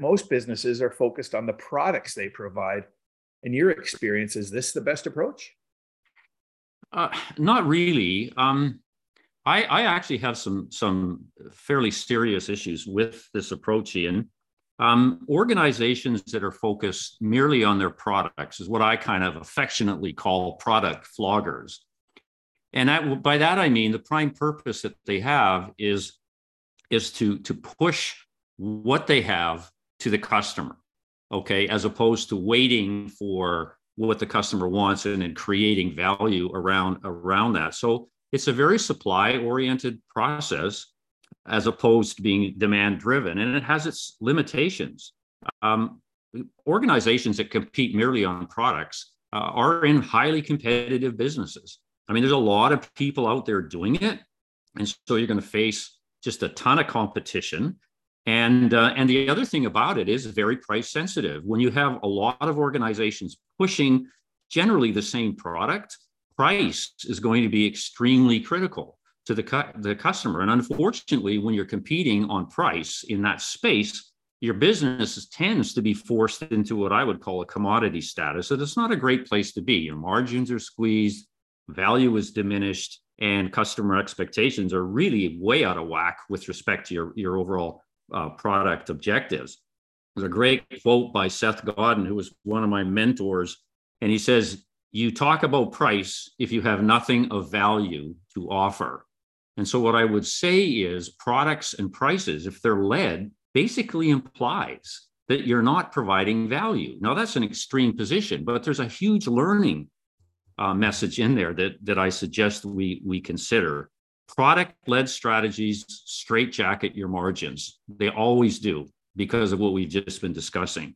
most businesses are focused on the products they provide. In your experience, is this the best approach? Uh, not really. Um, I, I, actually have some some fairly serious issues with this approach, Ian. Um, organizations that are focused merely on their products is what I kind of affectionately call product floggers. And that, by that I mean the prime purpose that they have is is to to push what they have to the customer, okay, as opposed to waiting for what the customer wants and then creating value around around that. So it's a very supply oriented process as opposed to being demand driven, and it has its limitations. Um, organizations that compete merely on products uh, are in highly competitive businesses. I mean, there's a lot of people out there doing it, and so you're going to face just a ton of competition. And uh, and the other thing about it is very price sensitive. When you have a lot of organizations pushing generally the same product, price is going to be extremely critical to the cu- the customer. And unfortunately, when you're competing on price in that space, your business tends to be forced into what I would call a commodity status. So it's not a great place to be. Your margins are squeezed, value is diminished, and customer expectations are really way out of whack with respect to your, your overall uh, product objectives. There's a great quote by Seth Godin, who was one of my mentors, and he says, You talk about price if you have nothing of value to offer. And so, what I would say is products and prices, if they're led, basically implies that you're not providing value. Now, that's an extreme position, but there's a huge learning uh, message in there that, that I suggest we, we consider. Product led strategies straightjacket your margins. They always do because of what we've just been discussing.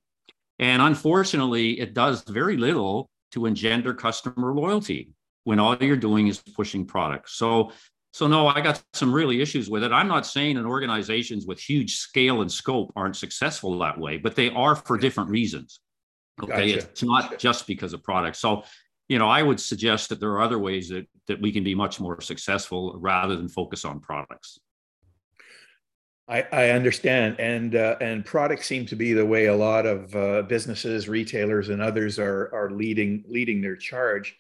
And unfortunately, it does very little to engender customer loyalty when all you're doing is pushing products. So, so no, I got some really issues with it. I'm not saying that organizations with huge scale and scope aren't successful that way, but they are for different reasons. Okay, gotcha. it's not just because of products. So you know, I would suggest that there are other ways that that we can be much more successful rather than focus on products. I, I understand, and uh, and products seem to be the way a lot of uh, businesses, retailers, and others are are leading leading their charge.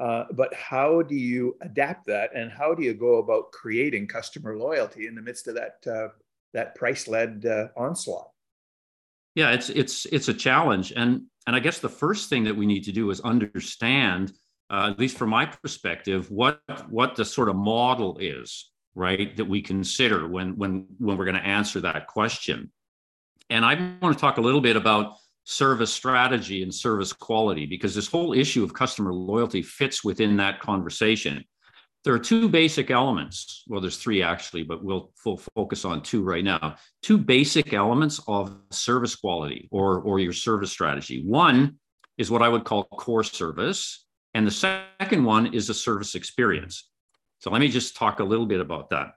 Uh, but how do you adapt that, and how do you go about creating customer loyalty in the midst of that uh, that price led uh, onslaught? Yeah, it's it's it's a challenge, and and I guess the first thing that we need to do is understand, uh, at least from my perspective, what what the sort of model is, right, that we consider when when when we're going to answer that question. And I want to talk a little bit about service strategy and service quality because this whole issue of customer loyalty fits within that conversation there are two basic elements. Well, there's three actually, but we'll focus on two right now. Two basic elements of service quality or, or your service strategy. One is what I would call core service, and the second one is the service experience. So let me just talk a little bit about that.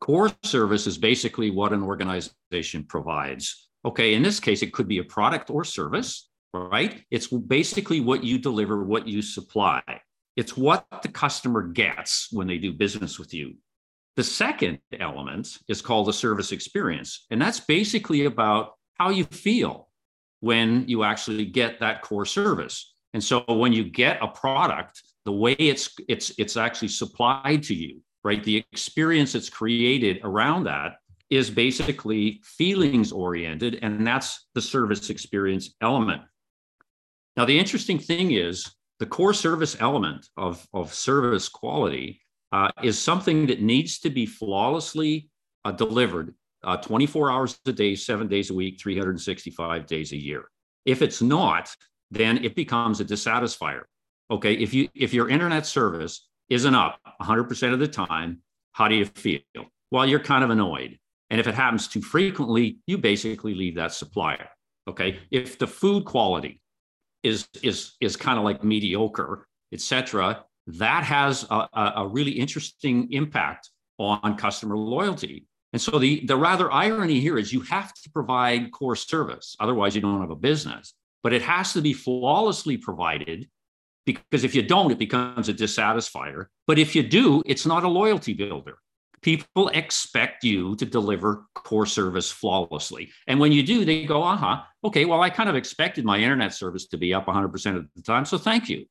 Core service is basically what an organization provides. Okay, in this case, it could be a product or service, right? It's basically what you deliver, what you supply. It's what the customer gets when they do business with you. The second element is called the service experience. And that's basically about how you feel when you actually get that core service. And so when you get a product, the way it's it's it's actually supplied to you, right? The experience that's created around that is basically feelings oriented and that's the service experience element. Now the interesting thing is the core service element of, of service quality uh, is something that needs to be flawlessly uh, delivered uh, 24 hours a day, seven days a week, 365 days a year. If it's not, then it becomes a dissatisfier. Okay, if you if your internet service isn't up 100% of the time, how do you feel? Well, you're kind of annoyed. And if it happens too frequently, you basically leave that supplier. Okay, if the food quality is is is kind of like mediocre, etc. That has a, a really interesting impact on customer loyalty. And so the, the rather irony here is you have to provide core service, otherwise you don't have a business. But it has to be flawlessly provided because if you don't, it becomes a dissatisfier. But if you do, it's not a loyalty builder. People expect you to deliver core service flawlessly. And when you do, they go, uh huh, okay, well, I kind of expected my internet service to be up 100% of the time. So thank you.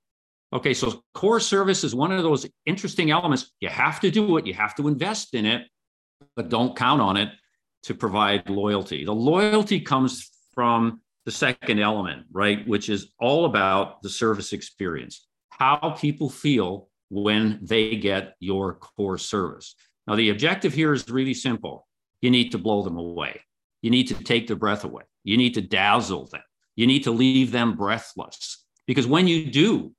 Okay, so core service is one of those interesting elements. You have to do it, you have to invest in it, but don't count on it to provide loyalty. The loyalty comes from the second element, right? Which is all about the service experience, how people feel when they get your core service. Now, the objective here is really simple. You need to blow them away. You need to take their breath away. You need to dazzle them. You need to leave them breathless. Because when you do,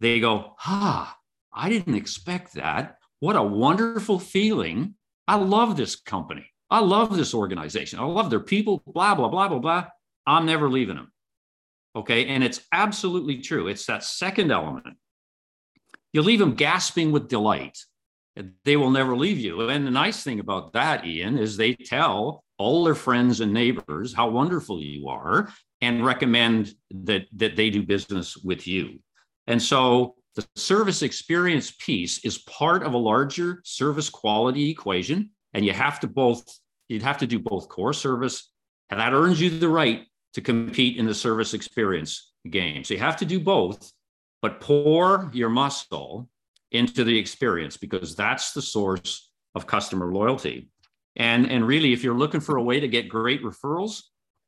they go, ah, I didn't expect that. What a wonderful feeling. I love this company. I love this organization. I love their people, blah, blah, blah, blah, blah. I'm never leaving them. Okay. And it's absolutely true. It's that second element. You leave them gasping with delight. They will never leave you. And the nice thing about that, Ian, is they tell all their friends and neighbors how wonderful you are and recommend that, that they do business with you. And so the service experience piece is part of a larger service quality equation. And you have to both, you'd have to do both core service, and that earns you the right to compete in the service experience game. So you have to do both, but pour your muscle into the experience because that's the source of customer loyalty. And, and really, if you're looking for a way to get great referrals,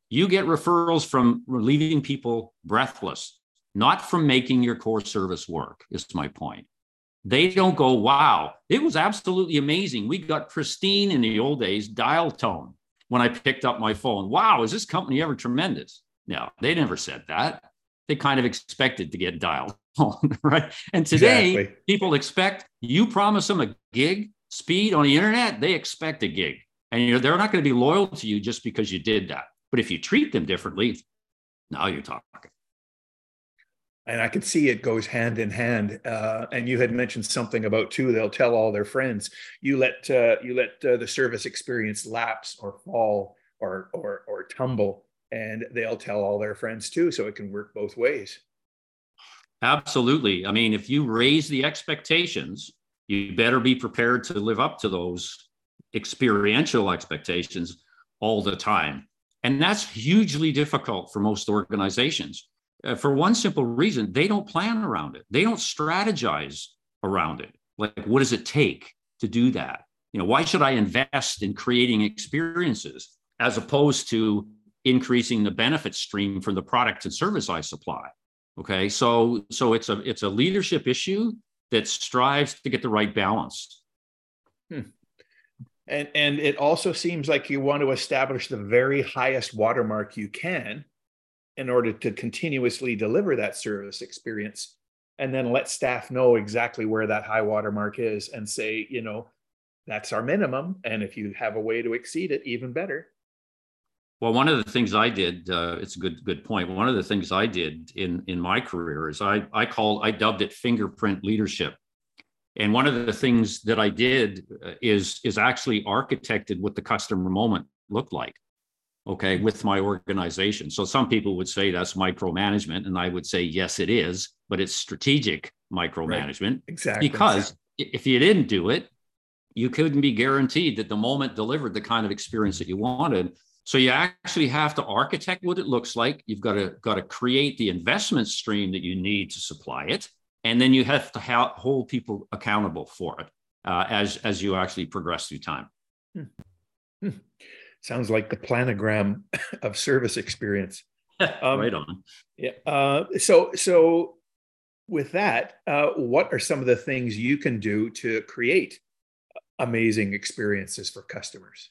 you get referrals from leaving people breathless, not from making your core service work, is my point. They don't go, wow, it was absolutely amazing. We got pristine in the old days dial tone when I picked up my phone. Wow, is this company ever tremendous? No, they never said that. They kind of expected to get dialed on, right? And today, exactly. people expect you promise them a gig speed on the internet, they expect a gig. And they're not going to be loyal to you just because you did that. But if you treat them differently, now you're talking and I can see it goes hand in hand. Uh, and you had mentioned something about too. They'll tell all their friends. You let uh, you let uh, the service experience lapse or fall or or or tumble, and they'll tell all their friends too. So it can work both ways. Absolutely. I mean, if you raise the expectations, you better be prepared to live up to those experiential expectations all the time. And that's hugely difficult for most organizations uh, for one simple reason they don't plan around it they don't strategize around it like what does it take to do that you know why should i invest in creating experiences as opposed to increasing the benefit stream from the product and service i supply okay? So so it's a it's a leadership issue that strives to get the right balance. Hmm. and and it also seems like you want to establish the very highest watermark you can in order to continuously deliver that service experience and then let staff know exactly where that high water mark is and say you know that's our minimum and if you have a way to exceed it even better well one of the things i did uh, it's a good good point. one of the things i did in in my career is i i called i dubbed it fingerprint leadership and one of the things that i did uh, is is actually architected what the customer moment looked like okay, with my organization. So some people would say that's micromanagement, and I would say yes, it is, but it's strategic micromanagement. Right. Exactly. Because if you didn't do it, you couldn't be guaranteed that the moment delivered the kind of experience that you wanted. So you actually have to architect what it looks like. You've got to got to create the investment stream that you need to supply it, and then you have to ha- hold people accountable for it uh, as as you actually progress through time. Hmm. Hmm sounds like the planogram of service experience. Um, right on. Yeah. Uh, so, so with that, uh, what are some of the things you can do to create amazing experiences for customers?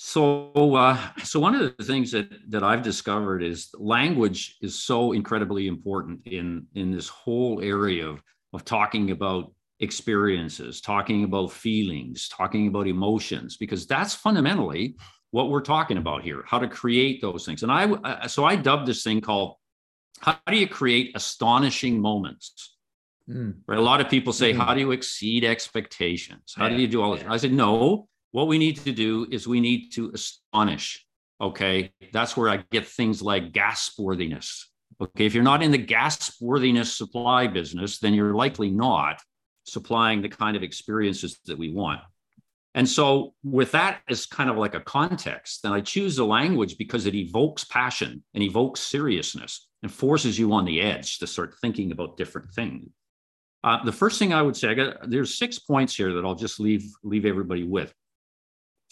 So, uh, so one of the things that that I've discovered is language is so incredibly important in in this whole area of of talking about experiences, talking about feelings, talking about emotions, because that's fundamentally what we're talking about here, how to create those things. And I, so I dubbed this thing called, how do you create astonishing moments? Mm. Right. A lot of people say, mm-hmm. how do you exceed expectations? How yeah. do you do all this? Yeah. I said, no, what we need to do is we need to astonish. Okay. That's where I get things like gasp worthiness. Okay. If you're not in the gasp worthiness supply business, then you're likely not supplying the kind of experiences that we want. And so, with that as kind of like a context, then I choose the language because it evokes passion and evokes seriousness and forces you on the edge to start thinking about different things. Uh, the first thing I would say, I got there's six points here that I'll just leave leave everybody with.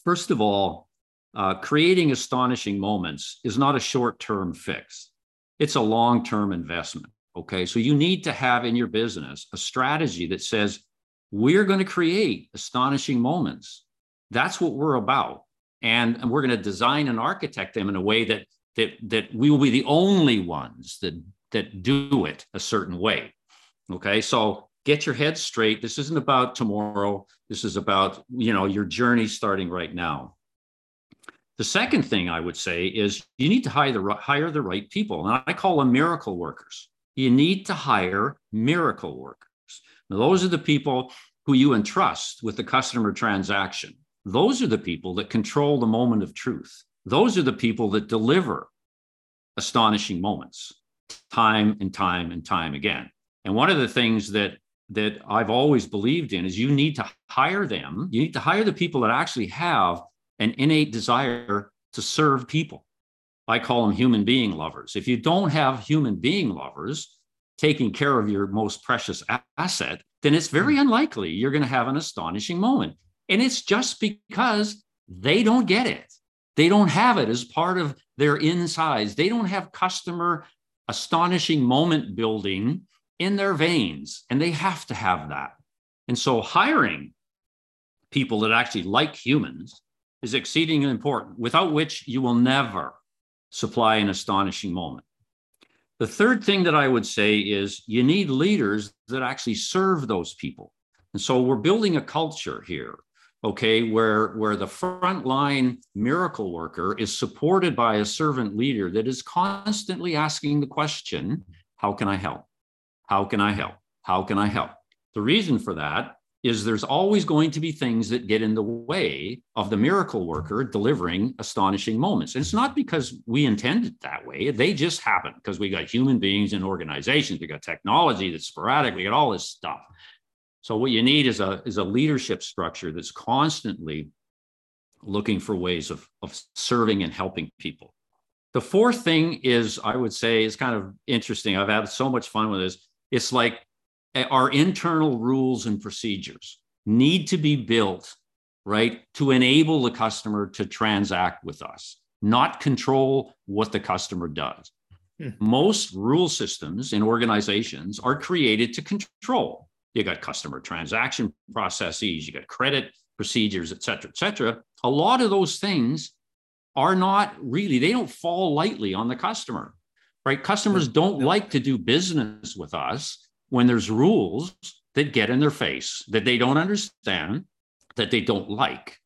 First of all, uh, creating astonishing moments is not a short term fix; it's a long term investment. Okay, so you need to have in your business a strategy that says we're going to create astonishing moments. That's what we're about, and, and we're going to design and architect them in a way that that that we will be the only ones that that do it a certain way Okay. So get your head straight. This isn't about tomorrow. This is about, you know, your journey starting right now. The second thing I would say is you need to hire the, hire the right people. And I call them miracle workers. You need to hire miracle workers. Now, those are the people who you entrust with the customer transaction. Those are the people that control the moment of truth. Those are the people that deliver astonishing moments time and time and time again. And one of the things that that I've always believed in is you need to hire them. You need to hire the people that actually have an innate desire to serve people. I call them human being lovers. If you don't have human being lovers taking care of your most precious asset, then it's very hmm. unlikely you're going to have an astonishing moment. And it's just because they don't get it. They don't have it as part of their insides. They don't have customer astonishing moment building in their veins, and they have to have that. And so hiring people that actually like humans is exceedingly important, without which you will never supply an astonishing moment. The third thing that I would say is you need leaders that actually serve those people. And so we're building a culture here, okay, where, where the frontline miracle worker is supported by a servant leader that is constantly asking the question, How can I help? How can I help? How can I help? The reason for that is there's always going to be things that get in the way of the miracle worker delivering astonishing moments. And it's not because we intend it that way. They just happen because we got human beings and organizations, we got technology that's sporadic, we got all this stuff. So what you need is a, is a leadership structure that's constantly looking for ways of, of serving and helping people. The fourth thing is, I would say, is kind of interesting. I've had so much fun with this it's like eh, our internal rules and procedures need to be built, right, to enable the customer to transact with us, not control what the customer does. Hmm. Most rule systems in organizations are created to control. You got customer transaction processes, you got credit procedures, et cetera, et cetera. A lot of those things are not really, they don't fall lightly on the customer right? Customers don't like to do business with us when there's rules that get in their face that they don't understand, that they don't like.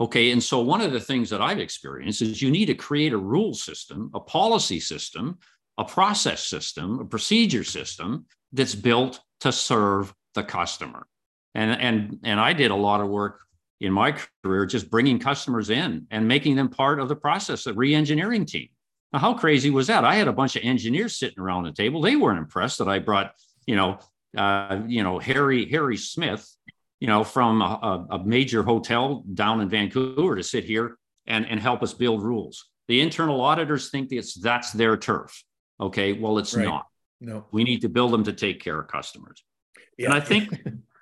Okay. And so, one of the things that I've experienced is you need to create a rule system, a policy system, a process system, a procedure system that's built to serve the customer. And, and, and I did a lot of work in my career just bringing customers in and making them part of the process, the re engineering team. Now, how crazy was that? I had a bunch of engineers sitting around the table. They weren't impressed that I brought, you know, uh, you know, Harry Harry Smith, you know, from a, a, major hotel down in Vancouver to sit here and, and help us build rules. The internal auditors think it's that's their turf. Okay, well, it's right. not. No, we need to build them to take care of customers. Yeah. And I think,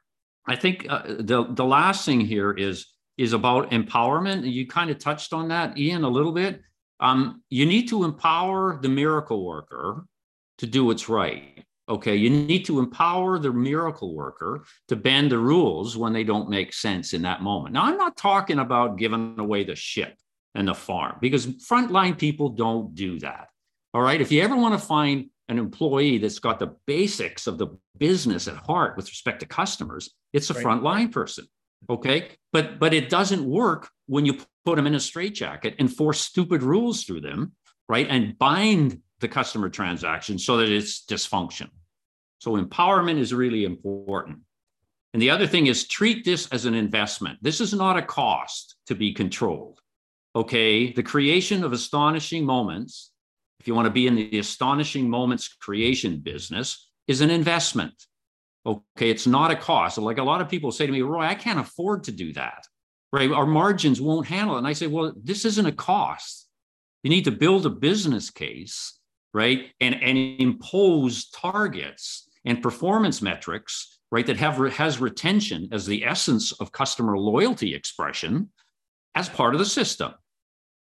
I think uh, the the last thing here is is about empowerment. You kind of touched on that, Ian, a little bit. Um, you need to empower the miracle worker to do what's right. Okay, you need to empower the miracle worker to bend the rules when they don't make sense in that moment. Now, I'm not talking about giving away the ship and the farm because frontline people don't do that. All right, if you ever want to find an employee that's got the basics of the business at heart with respect to customers, it's a right. frontline person. Okay, but but it doesn't work when you put them in a straitjacket and force stupid rules through them, right? And bind the customer transaction so that it's dysfunction. So empowerment is really important. And the other thing is treat this as an investment. This is not a cost to be controlled. Okay. The creation of astonishing moments, if you want to be in the astonishing moments creation business, is an investment. Okay. It's not a cost. Like a lot of people say to me, Roy, I can't afford to do that right? Our margins won't handle it. And I say, well, this isn't a cost. You need to build a business case, right? And, and impose targets and performance metrics, right? That have has retention as the essence of customer loyalty expression as part of the system.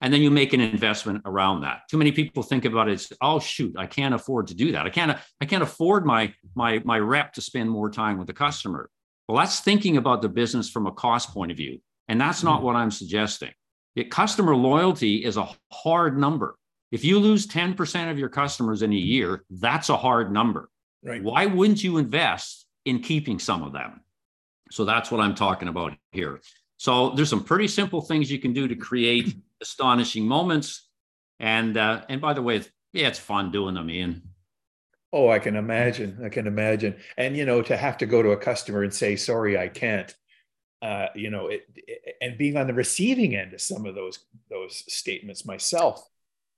And then you make an investment around that. Too many people think about it as, oh shoot, I can't afford to do that. I can't, I can't afford my my my rep to spend more time with the customer. Well, that's thinking about the business from a cost point of view. And that's not mm-hmm. what I'm suggesting. It, customer loyalty is a hard number. If you lose 10% of your customers in a year, that's a hard number. Right. Why wouldn't you invest in keeping some of them? So that's what I'm talking about here. So there's some pretty simple things you can do to create astonishing moments. And uh, and by the way, yeah, it's fun doing them, Ian. Oh, I can imagine. I can imagine. And you know, to have to go to a customer and say, "Sorry, I can't," uh, you know, it, it, and being on the receiving end of some of those those statements myself,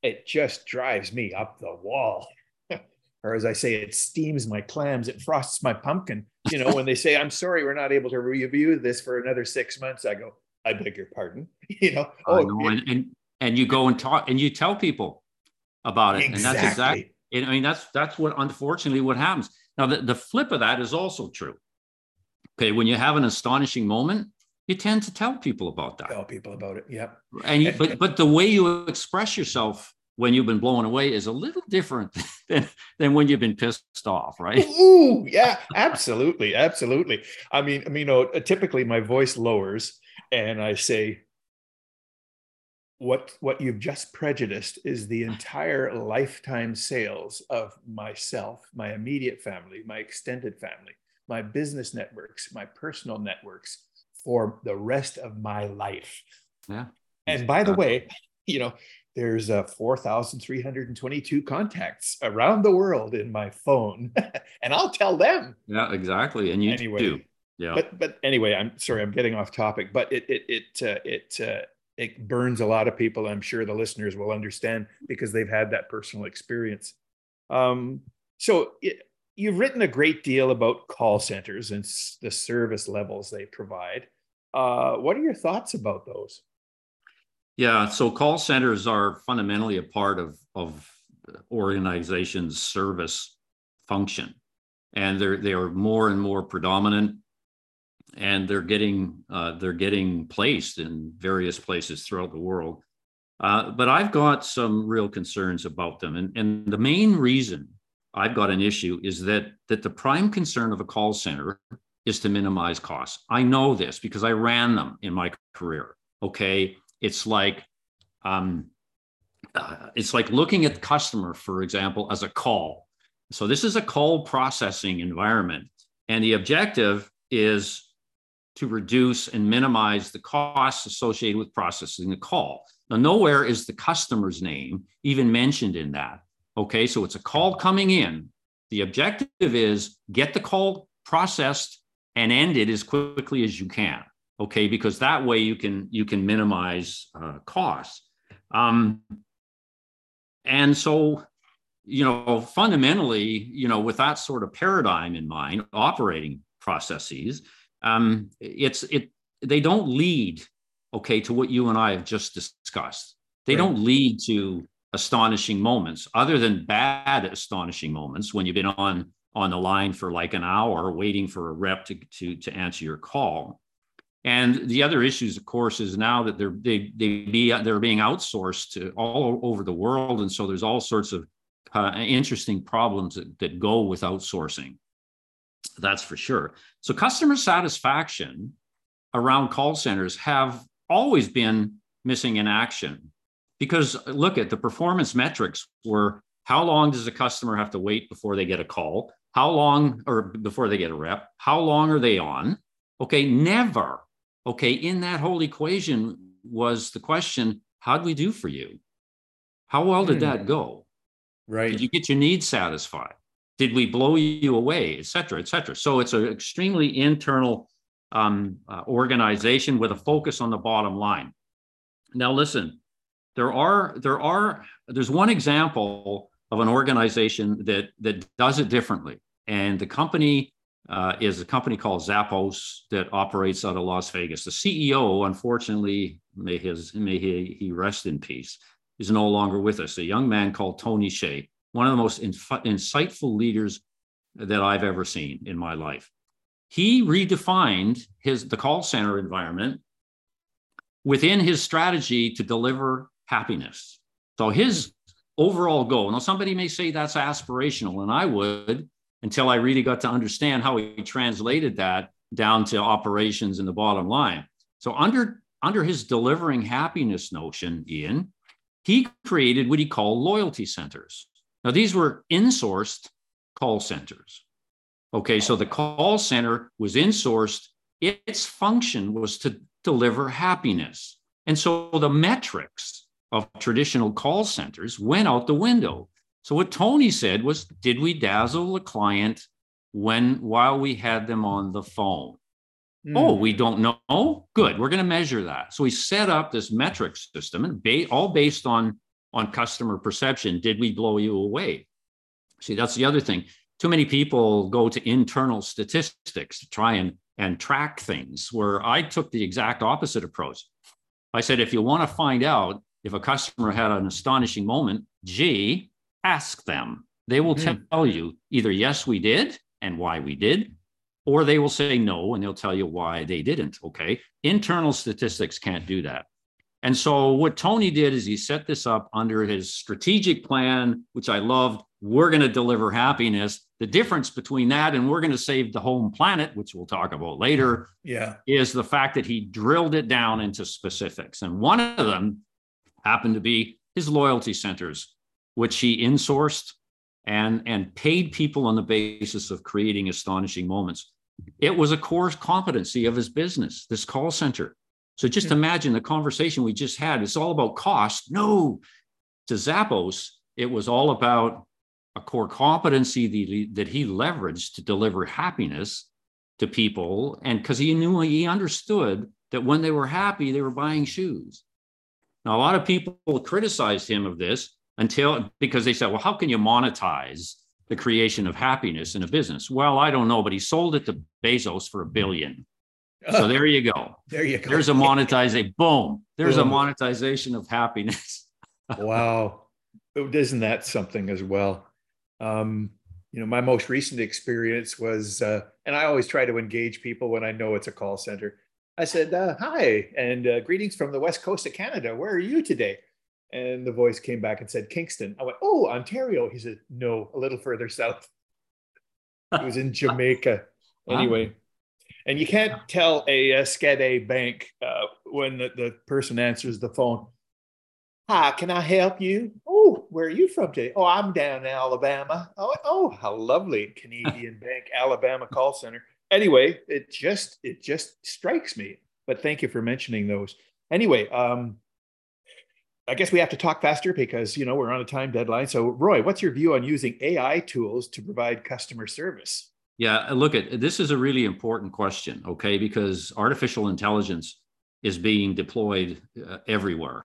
it just drives me up the wall. or as I say, it steams my clams, it frosts my pumpkin. You know, when they say, "I'm sorry, we're not able to review this for another six months," I go, "I beg your pardon." You know, oh, know, and, and and you go and talk and you tell people about it, exactly. and that's exactly I mean, that's that's what unfortunately what happens. Now, the, the flip of that is also true. Okay, when you have an astonishing moment, you tend to tell people about that. Tell people about it. Yeah. And you, but but the way you express yourself when you've been blown away is a little different than, than when you've been pissed off, right? Ooh, yeah, absolutely, absolutely. I mean, I mean, you know, typically my voice lowers, and I say, what what you've just prejudiced is the entire lifetime sales of myself my immediate family my extended family my business networks my personal networks for the rest of my life. Yeah. And by the way you know there's uh, 4322 contacts around the world in my phone and i'll tell them. Yeah exactly. And you anyway, do yeah but but anyway i'm sorry i'm getting off topic but it it it uh, it uh, it burns a lot of people. I'm sure the listeners will understand because they've had that personal experience. Um, so it, you've written a great deal about call centers and s- the service levels they provide. Uh, what are your thoughts about those? Yeah, so call centers are fundamentally a part of of organizations' service function, and they're they are more and more predominant and they're getting uh, they're getting placed in various places throughout the world. Uh, but I've got some real concerns about them, and and the main reason I've got an issue is that that the prime concern of a call center is to minimize costs. I know this because I ran them in my career. Okay, it's like um, uh, it's like looking at the customer, for example, as a call. So this is a call processing environment, and the objective is to reduce and minimize the costs associated with processing the call. Now, nowhere is the customer's name even mentioned in that. Okay, so it's a call coming in. The objective is get the call processed and ended as quickly as you can. Okay, because that way you can you can minimize uh, costs. Um, and so, you know, fundamentally, you know, with that sort of paradigm in mind, operating processes, um, it's it they don't lead okay to what you and I have just discussed. They right. don't lead to astonishing moments other than bad astonishing moments when you've been on on the line for like an hour waiting for a rep to to, to answer your call. And the other issues, of course, is now that they're they they be they're being outsourced to all over the world, and so there's all sorts of uh, interesting problems that, that go with outsourcing. That's for sure. So customer satisfaction around call centers have always been missing in action because look at the performance metrics were how long does a customer have to wait before they get a call? How long or before they get a rep? How long are they on? Okay, never. Okay, in that whole equation was the question, how do we do for you? How well did hmm. that go? Right. Did you get your needs satisfied? Did we blow you away, et cetera, et cetera? So it's an extremely internal um, uh, organization with a focus on the bottom line. Now, listen, there are there are there's one example of an organization that that does it differently, and the company uh, is a company called Zappos that operates out of Las Vegas. The CEO, unfortunately, may his may he, he rest in peace, is no longer with us. A young man called Tony Hsieh, one of the most inf- insightful leaders that I've ever seen in my life. He redefined his the call center environment within his strategy to deliver happiness. So his overall goal. Now, somebody may say that's aspirational, and I would until I really got to understand how he translated that down to operations and the bottom line. So under under his delivering happiness notion, Ian, he created what he called loyalty centers. Now these were insourced call centers. Okay, so the call center was insourced. Its function was to deliver happiness. And so the metrics of traditional call centers went out the window. So what Tony said was, did we dazzle the client when while we had them on the phone? Mm. Oh, we don't know. Good. We're going to measure that. So we set up this metric system and ba- all based on on customer perception. Did we blow you away? See, that's the other thing. Too many people go to internal statistics to try and and track things. Where I took the exact opposite approach. I said, if you want to find out if a customer had an astonishing moment, gee, ask them. They will mm-hmm. tell you either yes, we did and why we did, or they will say no and they'll tell you why they didn't. Okay. Internal statistics can't do that. And so what Tony did is he set this up under his strategic plan, which I loved. We're going to deliver happiness. The difference between that and we're going to save the home planet, which we'll talk about later, yeah, is the fact that he drilled it down into specifics. And one of them happened to be his loyalty centers which he insourced and, and paid people on the basis of creating astonishing moments. It was a core competency of his business, this call center. So just hmm. imagine the conversation we just had. It's all about cost. No, to Zappos, it was all about a core competency that he, that he leveraged to deliver happiness to people. And because he knew he understood that when they were happy, they were buying shoes. Now, a lot of people criticized him of this until because they said, well, how can you monetize the creation of happiness in a business? Well, I don't know, but he sold it to Bezos for a billion. So there you go. There you go. There's a monetization. Boom. There's Boom. a monetization of happiness. wow. Isn't that something as well? Um, you know, my most recent experience was, uh, and I always try to engage people when I know it's a call center. I said, uh, "Hi, and uh, greetings from the west coast of Canada. Where are you today?" And the voice came back and said, Kingston. I went, Oh, Ontario. He said, No, a little further south. it was in Jamaica. Anyway, and you can't tell a, a bank uh, when the, the person answers the phone, Hi, can I help you? Oh, where are you from today? Oh, I'm down in Alabama. Oh, oh, how lovely. Canadian Bank, Alabama call center. Anyway, it just it just strikes me. But thank you for mentioning those. Anyway, um, I guess we have to talk faster because you know we're on a time deadline. So, Roy, what's your view on using AI tools to provide customer service? Yeah, look at this is a really important question, okay? Because artificial intelligence is being deployed uh, everywhere,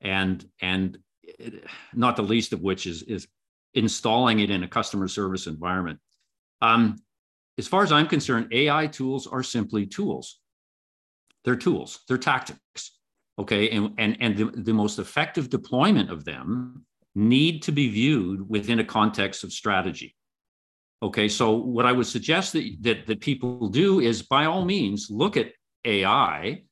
and and it, not the least of which is is installing it in a customer service environment. Um, as far as I'm concerned, AI tools are simply tools. They're tools. They're tactics okay and and, and the, the most effective deployment of them need to be viewed within a context of strategy okay so what i would suggest that, that that people do is by all means look at ai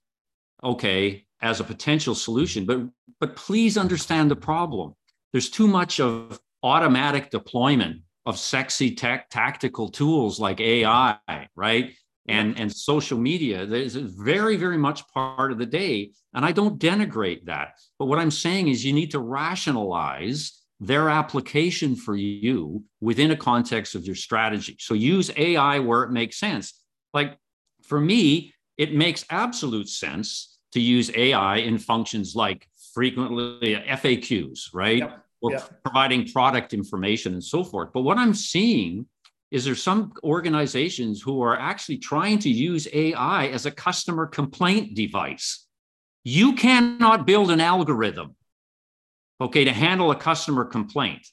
okay as a potential solution but but please understand the problem. There's too much of automatic deployment of sexy tech tactical tools like ai right? And and social media is very very much part of the day and i don't denigrate that. But what i'm saying is you need to rationalize their application for you within a context of your strategy so use ai where it makes sense like for me it makes absolute sense to use ai in functions like frequently uh, faqs right yep. or yep. providing product information and so forth but what i'm seeing is there some organizations who are actually trying to use AI as a customer complaint device. You cannot build an algorithm, okay, to handle a customer complaint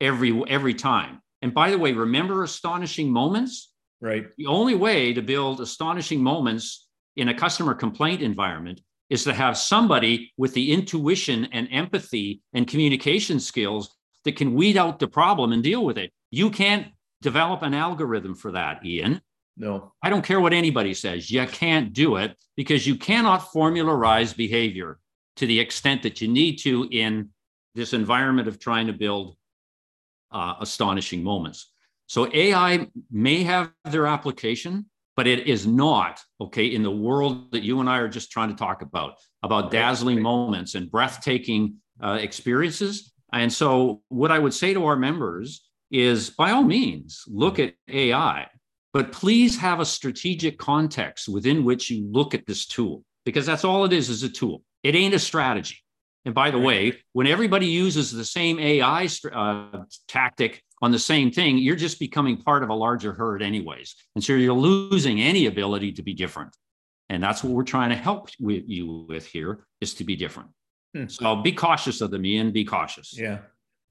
every every time. And by the way, remember astonishing moments? Right. The only way to build astonishing moments in a customer complaint environment is to have somebody with the intuition and empathy and communication skills that can weed out the problem and deal with it. You can't develop an algorithm for that, Ian. No. I don't care what anybody says. You can't do it because you cannot formularize behavior to the extent that you need to in this environment of trying to build uh, astonishing moments. So AI may have their application, but it is not okay in the world that you and I are just trying to talk about about dazzling moments and breathtaking uh, experiences. And so, what I would say to our members is, by all means, look at AI, but please have a strategic context within which you look at this tool, because that's all it is is a tool. It ain't a strategy. And by the way, when everybody uses the same AI uh, tactic on the same thing, you're just becoming part of a larger herd, anyways. And so you're losing any ability to be different. And that's what we're trying to help with you with here is to be different. Hmm. So be cautious of them, Ian. Be cautious. Yeah.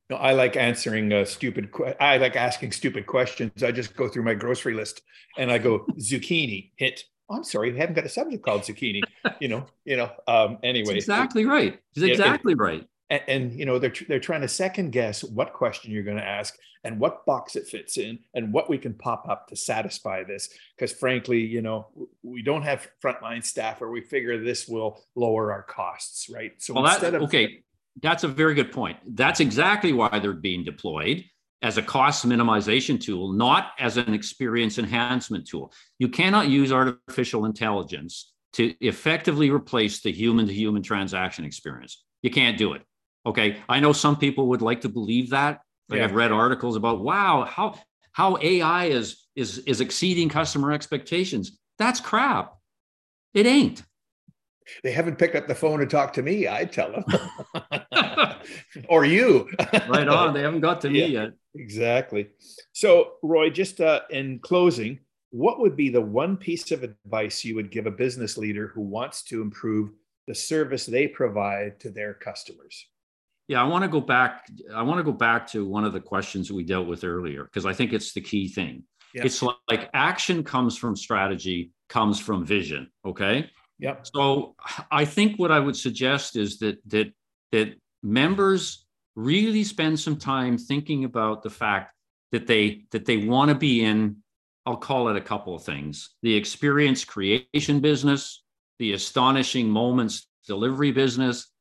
No, I like answering uh, stupid. Que- I like asking stupid questions. I just go through my grocery list and I go zucchini hit oh, I'm sorry, we haven't got a subject called zucchini. you know, you know. Um, anyway, That's exactly right. It's exactly it, right. And, and, you know, they're they're trying to second guess what question you're going to ask and what box it fits in and what we can pop up to satisfy this. Because frankly, you know, we don't have frontline staff, or we figure this will lower our costs, right? So well, instead that, of okay, that's a very good point. That's exactly why they're being deployed as a cost minimization tool, not as an experience enhancement tool. You cannot use artificial intelligence to effectively replace the human to human transaction experience. You can't do it. Okay. I know some people would like to believe that. Like yeah. I've read articles about, wow, how how AI is is is exceeding customer expectations. That's crap. It ain't they haven't picked up the phone to talk to me, I tell them. or you. right on. They haven't got to me yeah, yet. Exactly. So, Roy, just uh, in closing, what would be the one piece of advice you would give a business leader who wants to improve the service they provide to their customers? Yeah, I want to go back. I want to go back to one of the questions we dealt with earlier because I think it's the key thing. Yeah. It's like action comes from strategy, comes from vision. Okay. Yep. So I think what I would suggest is that that that members really spend some time thinking about the fact that they that they want to be in I'll call it a couple of things. The experience creation business, the astonishing moments delivery business,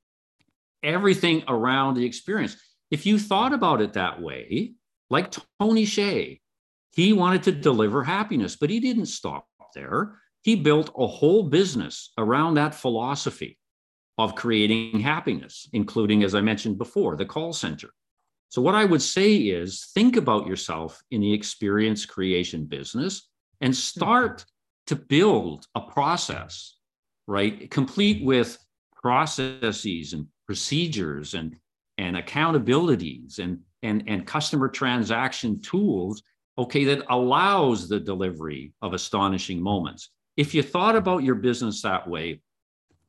everything around the experience. If you thought about it that way, like Tony Hsieh, he wanted to deliver happiness, but he didn't stop there he built a whole business around that philosophy of creating happiness, including, as I mentioned before, the call center. So, what I would say is think about yourself in the experience creation business and start mm-hmm. to build a process, right? Complete with processes and procedures and, and accountabilities and, and, and customer transaction tools, okay, that allows the delivery of astonishing moments. If you thought about your business that way,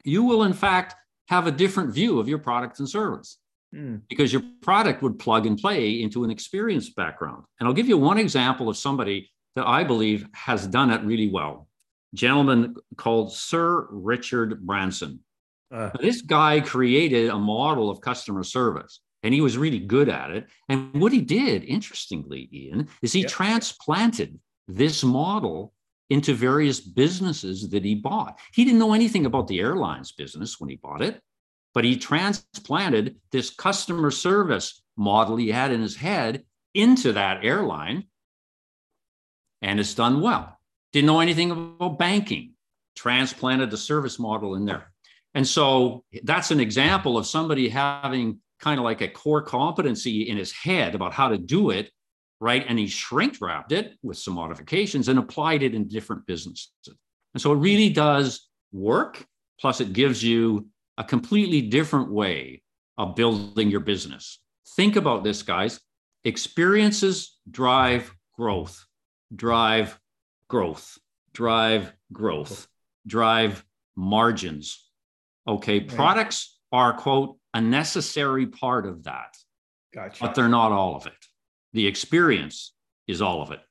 you will, in fact, have a different view of your product and service mm. because your product would plug and play into an experience background. And I'll give you one example of somebody that I believe has done it really well. A gentleman called Sir Richard Branson. Uh. This guy created a model of customer service and he was really good at it. And what he did, interestingly, Ian, is he yep. transplanted this model into various businesses that he bought. He didn't know anything about the airlines business when he bought it, but he transplanted this customer service model he had in his head into that airline and it's done well. Didn't know anything about banking, transplanted the service model in there. And so that's an example of somebody having kind of like a core competency in his head about how to do it right? And he shrink wrapped it with some modifications and applied it in different businesses. And so it really does work. Plus, it gives you a completely different way of building your business. Think about this, guys. Experiences drive growth, drive growth, drive growth, drive margins. Okay. Right. Products are, quote, a necessary part of that. Gotcha. But they're not all of it. The experience is all of it.